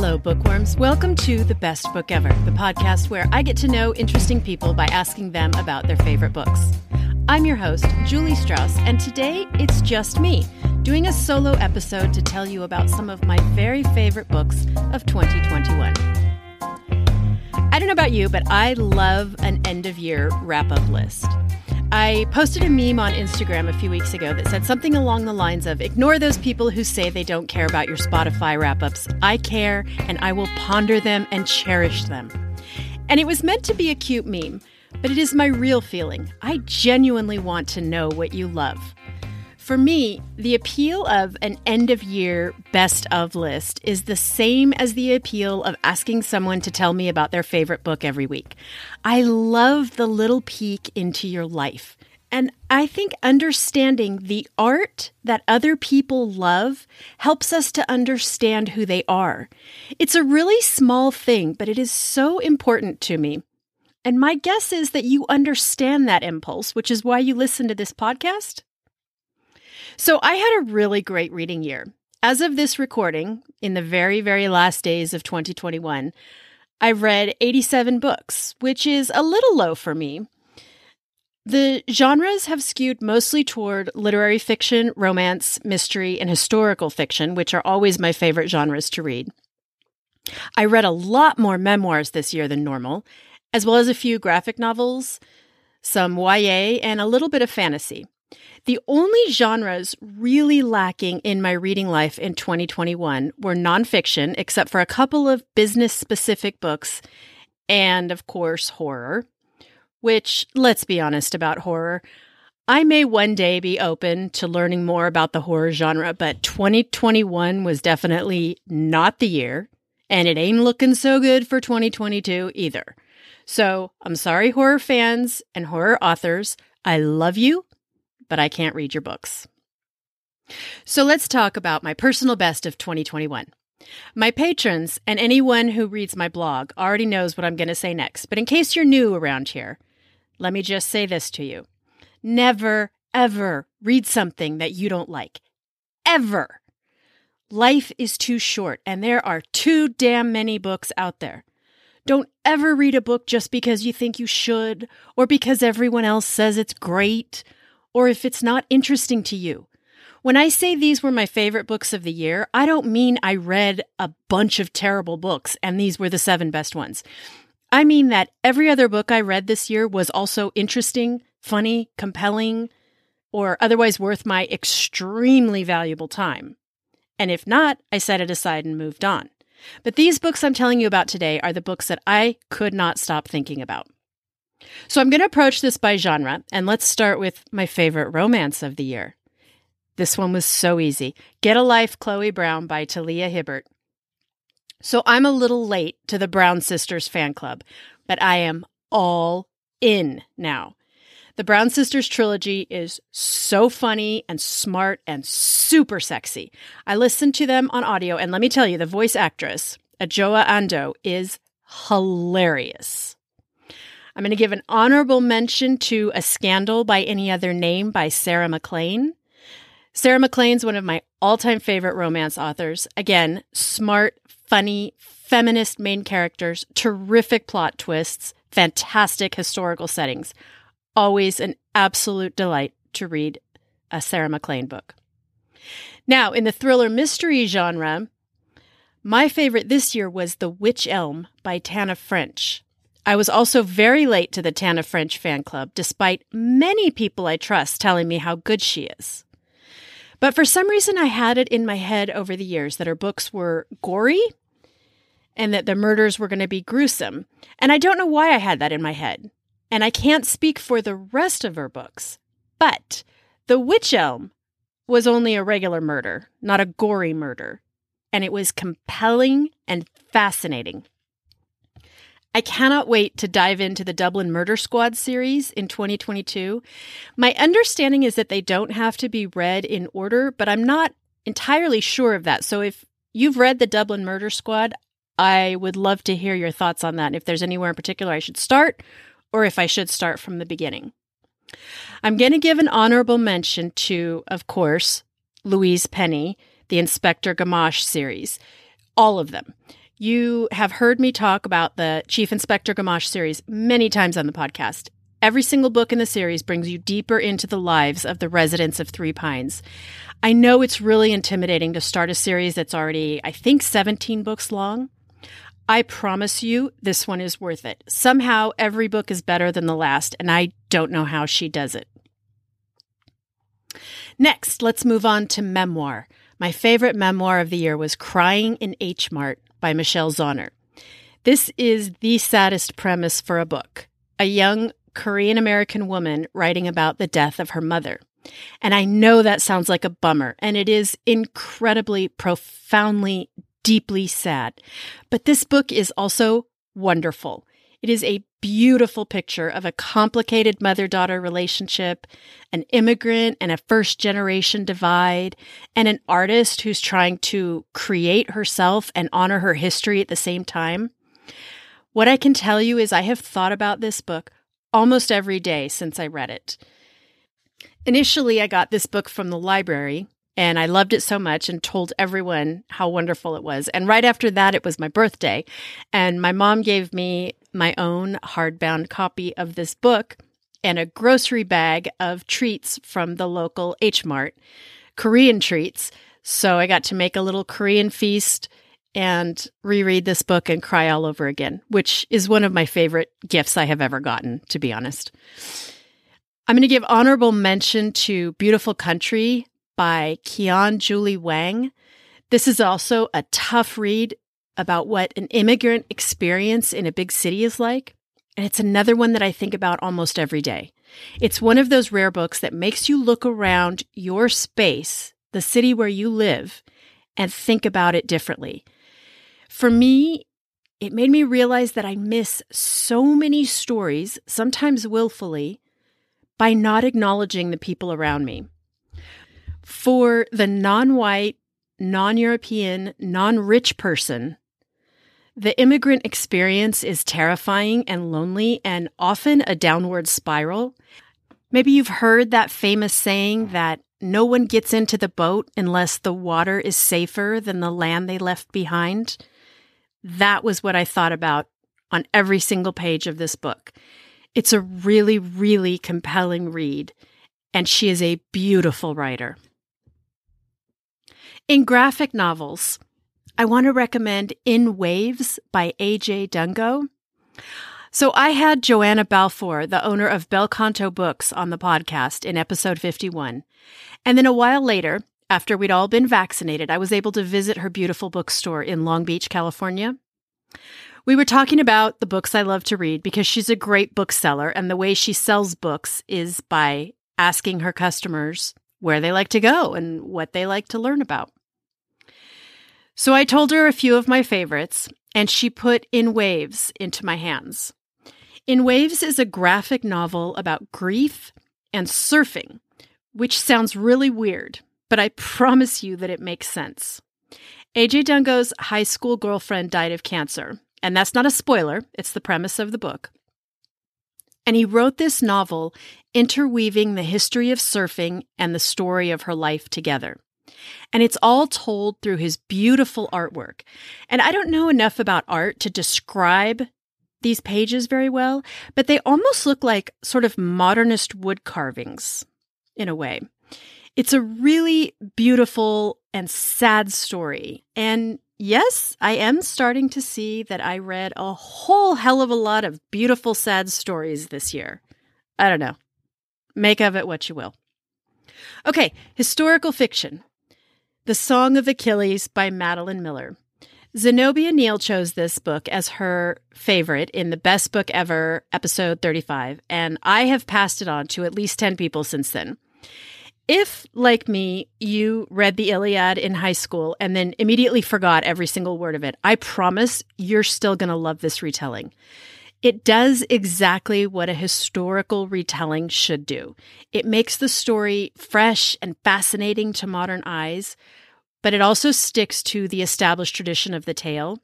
Hello, bookworms. Welcome to The Best Book Ever, the podcast where I get to know interesting people by asking them about their favorite books. I'm your host, Julie Strauss, and today it's just me doing a solo episode to tell you about some of my very favorite books of 2021. I don't know about you, but I love an end of year wrap up list. I posted a meme on Instagram a few weeks ago that said something along the lines of Ignore those people who say they don't care about your Spotify wrap ups. I care, and I will ponder them and cherish them. And it was meant to be a cute meme, but it is my real feeling. I genuinely want to know what you love. For me, the appeal of an end of year best of list is the same as the appeal of asking someone to tell me about their favorite book every week. I love the little peek into your life. And I think understanding the art that other people love helps us to understand who they are. It's a really small thing, but it is so important to me. And my guess is that you understand that impulse, which is why you listen to this podcast. So I had a really great reading year. As of this recording, in the very, very last days of 2021, I've read 87 books, which is a little low for me. The genres have skewed mostly toward literary fiction, romance, mystery, and historical fiction, which are always my favorite genres to read. I read a lot more memoirs this year than normal, as well as a few graphic novels, some YA, and a little bit of fantasy. The only genres really lacking in my reading life in 2021 were nonfiction, except for a couple of business specific books, and of course, horror. Which, let's be honest about horror, I may one day be open to learning more about the horror genre, but 2021 was definitely not the year, and it ain't looking so good for 2022 either. So I'm sorry, horror fans and horror authors. I love you but I can't read your books. So let's talk about my personal best of 2021. My patrons and anyone who reads my blog already knows what I'm going to say next, but in case you're new around here, let me just say this to you. Never, ever read something that you don't like. Ever. Life is too short, and there are too damn many books out there. Don't ever read a book just because you think you should, or because everyone else says it's great, or if it's not interesting to you. When I say these were my favorite books of the year, I don't mean I read a bunch of terrible books and these were the seven best ones. I mean that every other book I read this year was also interesting, funny, compelling, or otherwise worth my extremely valuable time. And if not, I set it aside and moved on. But these books I'm telling you about today are the books that I could not stop thinking about. So I'm going to approach this by genre, and let's start with my favorite romance of the year. This one was so easy Get a Life, Chloe Brown by Talia Hibbert. So I'm a little late to the Brown Sisters fan club, but I am all in now. The Brown Sisters trilogy is so funny and smart and super sexy. I listened to them on audio, and let me tell you, the voice actress, Adjoa Andoh, is hilarious. I'm going to give an honorable mention to A Scandal by Any Other Name by Sarah MacLean. Sarah MacLean's one of my all time favorite romance authors. Again, smart, funny, feminist main characters, terrific plot twists, fantastic historical settings. Always an absolute delight to read a Sarah MacLean book. Now, in the thriller mystery genre, my favorite this year was The Witch Elm by Tana French. I was also very late to the Tana French fan club, despite many people I trust telling me how good she is. But for some reason, I had it in my head over the years that her books were gory and that the murders were going to be gruesome. And I don't know why I had that in my head. And I can't speak for the rest of her books. But The Witch Elm was only a regular murder, not a gory murder. And it was compelling and fascinating. I cannot wait to dive into the Dublin Murder Squad series in 2022. My understanding is that they don't have to be read in order, but I'm not entirely sure of that. So if you've read the Dublin Murder Squad, I would love to hear your thoughts on that. If there's anywhere in particular I should start, or if I should start from the beginning. I'm going to give an honorable mention to, of course, Louise Penny, the Inspector Gamache series. All of them. You have heard me talk about the Chief Inspector Gamache series many times on the podcast. Every single book in the series brings you deeper into the lives of the residents of Three Pines. I know it's really intimidating to start a series that's already, I think, 17 books long. I promise you, this one is worth it. Somehow, every book is better than the last, and I don't know how she does it. Next, let's move on to memoir. My favorite memoir of the year was Crying in H Mart by Michelle Zauner. This is the saddest premise for a book. A young Korean American woman writing about the death of her mother. And I know that sounds like a bummer, and it is incredibly, profoundly deeply sad. But this book is also wonderful. It is a beautiful picture of a complicated mother daughter relationship, an immigrant and a first generation divide, and an artist who's trying to create herself and honor her history at the same time. What I can tell you is I have thought about this book almost every day since I read it. Initially, I got this book from the library and I loved it so much and told everyone how wonderful it was. And right after that, it was my birthday. And my mom gave me my own hardbound copy of this book and a grocery bag of treats from the local H Mart, Korean treats. So I got to make a little Korean feast and reread this book and cry all over again, which is one of my favorite gifts I have ever gotten, to be honest. I'm going to give honorable mention to Beautiful Country by Qian Julie Wang. This is also a tough read about what an immigrant experience in a big city is like. And it's another one that I think about almost every day. It's one of those rare books that makes you look around your space, the city where you live, and think about it differently. For me, it made me realize that I miss so many stories, sometimes willfully, by not acknowledging the people around me. For the non white, non European, non rich person, the immigrant experience is terrifying and lonely and often a downward spiral. Maybe you've heard that famous saying that no one gets into the boat unless the water is safer than the land they left behind. That was what I thought about on every single page of this book. It's a really, really compelling read, and she is a beautiful writer. In graphic novels, I want to recommend In Waves by A.J. Dungo. So I had Joanna Balfour, the owner of Bel Canto Books, on the podcast in episode 51. And then a while later, after we'd all been vaccinated, I was able to visit her beautiful bookstore in Long Beach, California. We were talking about the books I love to read because she's a great bookseller, and the way she sells books is by asking her customers where they like to go and what they like to learn about. So I told her a few of my favorites, and she put In Waves into my hands. In Waves is a graphic novel about grief and surfing, which sounds really weird, but I promise you that it makes sense. AJ Dungo's high school girlfriend died of cancer, and that's not a spoiler, it's the premise of the book. And he wrote this novel interweaving the history of surfing and the story of her life together. And it's all told through his beautiful artwork. And I don't know enough about art to describe these pages very well, but they almost look like sort of modernist wood carvings in a way. It's a really beautiful and sad story. And yes, I am starting to see that I read a whole hell of a lot of beautiful, sad stories this year. I don't know. Make of it what you will. Okay, historical fiction. The Song of Achilles by Madeline Miller. Zenobia Neil chose this book as her favorite in the best book ever, episode 35, and I have passed it on to at least 10 people since then. If, like me, you read the Iliad in high school and then immediately forgot every single word of it, I promise you're still going to love this retelling. It does exactly what a historical retelling should do. It makes the story fresh and fascinating to modern eyes but it also sticks to the established tradition of the tale.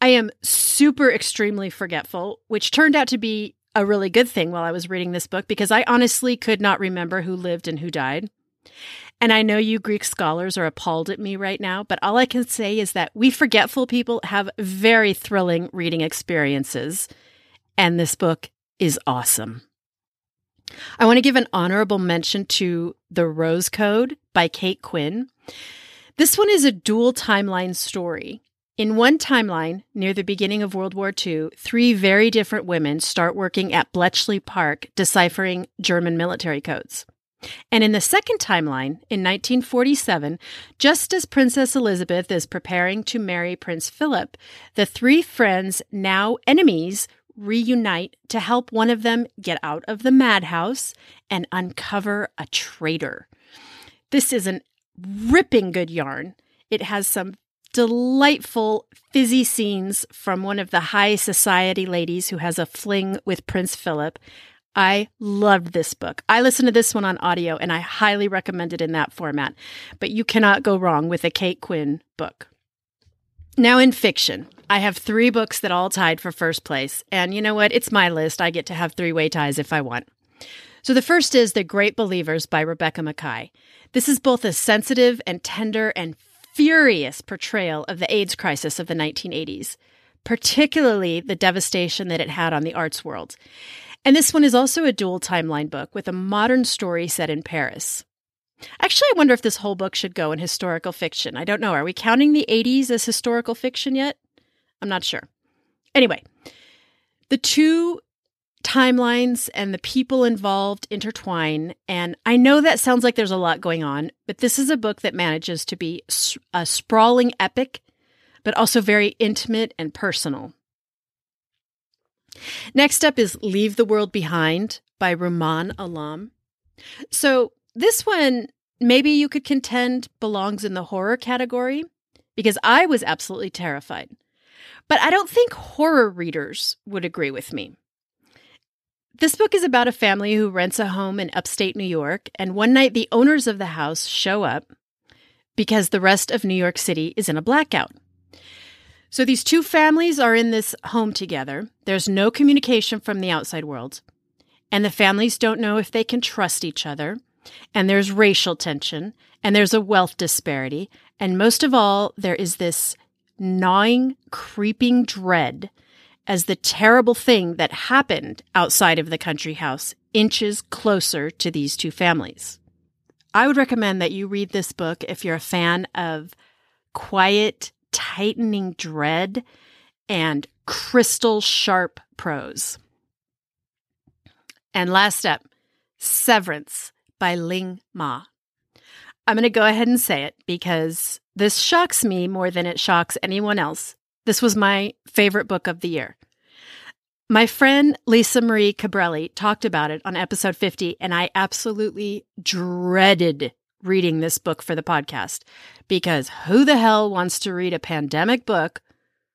I am super extremely forgetful, which turned out to be a really good thing while I was reading this book because I honestly could not remember who lived and who died. And I know you Greek scholars are appalled at me right now, but all I can say is that we forgetful people have very thrilling reading experiences, and this book is awesome. I want to give an honorable mention to The Rose Code by Kate Quinn. This one is a dual timeline story. In one timeline, near the beginning of World War II, three very different women start working at Bletchley Park deciphering German military codes. And in the second timeline, in 1947, just as Princess Elizabeth is preparing to marry Prince Philip, the three friends, now enemies, reunite to help one of them get out of the madhouse and uncover a traitor. This is an ripping good yarn. It has some delightful fizzy scenes from one of the high society ladies who has a fling with Prince Philip. I loved this book. I listened to this one on audio and I highly recommend it in that format. But you cannot go wrong with a Kate Quinn book. Now, in fiction, I have three books that all tied for first place. And you know what? It's my list. I get to have three way ties if I want. So the first is The Great Believers by Rebecca Makkai. This is both a sensitive and tender and furious portrayal of the AIDS crisis of the 1980s, particularly the devastation that it had on the arts world. And this one is also a dual timeline book with a modern story set in Paris. Actually, I wonder if this whole book should go in historical fiction. I don't know. Are we counting the 80s as historical fiction yet? I'm not sure. Anyway, the two timelines and the people involved intertwine. And I know that sounds like there's a lot going on, but this is a book that manages to be a sprawling epic, but also very intimate and personal. Next up is Leave the World Behind by Rumaan Alam. So, this one, maybe you could contend belongs in the horror category because I was absolutely terrified. But I don't think horror readers would agree with me. This book is about a family who rents a home in upstate New York, and one night the owners of the house show up because the rest of New York City is in a blackout. So these two families are in this home together. There's no communication from the outside world, and the families don't know if they can trust each other. And there's racial tension, and there's a wealth disparity, and most of all, there is this gnawing, creeping dread as the terrible thing that happened outside of the country house inches closer to these two families. I would recommend that you read this book if you're a fan of quiet, tightening dread and crystal sharp prose. And last up, Severance by Ling Ma. I'm going to go ahead and say it because this shocks me more than it shocks anyone else. This was my favorite book of the year. My friend Lisa Marie Cabrelli talked about it on episode 50, and I absolutely dreaded reading this book for the podcast because who the hell wants to read a pandemic book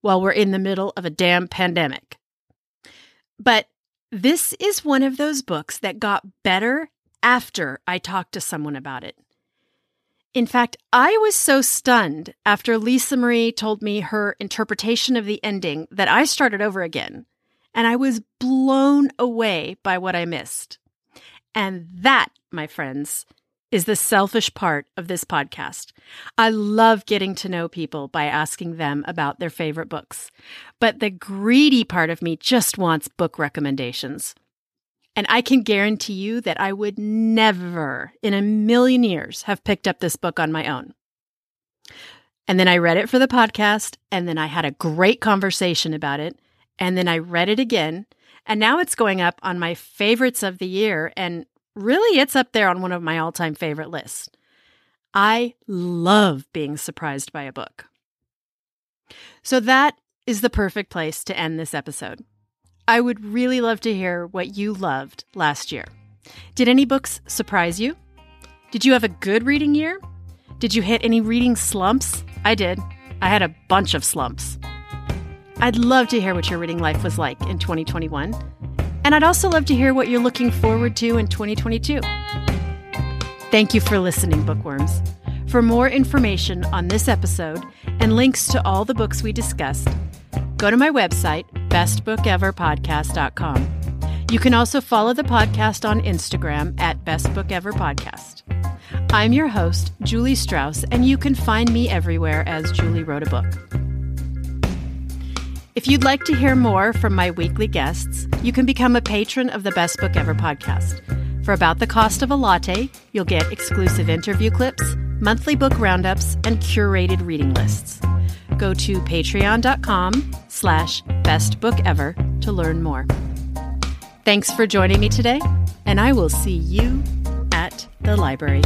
while we're in the middle of a damn pandemic? But this is one of those books that got better after I talked to someone about it. In fact, I was so stunned after Lisa Marie told me her interpretation of the ending that I started over again, and I was blown away by what I missed. And that, my friends, is the selfish part of this podcast. I love getting to know people by asking them about their favorite books, but the greedy part of me just wants book recommendations. And I can guarantee you that I would never in a million years have picked up this book on my own. And then I read it for the podcast, and then I had a great conversation about it, and then I read it again. And now it's going up on my favorites of the year, and really it's up there on one of my all time favorite lists. I love being surprised by a book. So that is the perfect place to end this episode. I would really love to hear what you loved last year. Did any books surprise you? Did you have a good reading year? Did you hit any reading slumps? I did. I had a bunch of slumps. I'd love to hear what your reading life was like in 2021. And I'd also love to hear what you're looking forward to in 2022. Thank you for listening, bookworms. For more information on this episode and links to all the books we discussed, go to my website, bestbookeverpodcast.com. You can also follow the podcast on Instagram at bestbookeverpodcast. I'm your host, Julie Strauss, and you can find me everywhere as Julie Wrote a Book. If you'd like to hear more from my weekly guests, you can become a patron of the Best Book Ever podcast. For about the cost of a latte, you'll get exclusive interview clips, monthly book roundups, and curated reading lists. Go to patreon.com slash bestbookever to learn more. Thanks for joining me today, and I will see you at the library.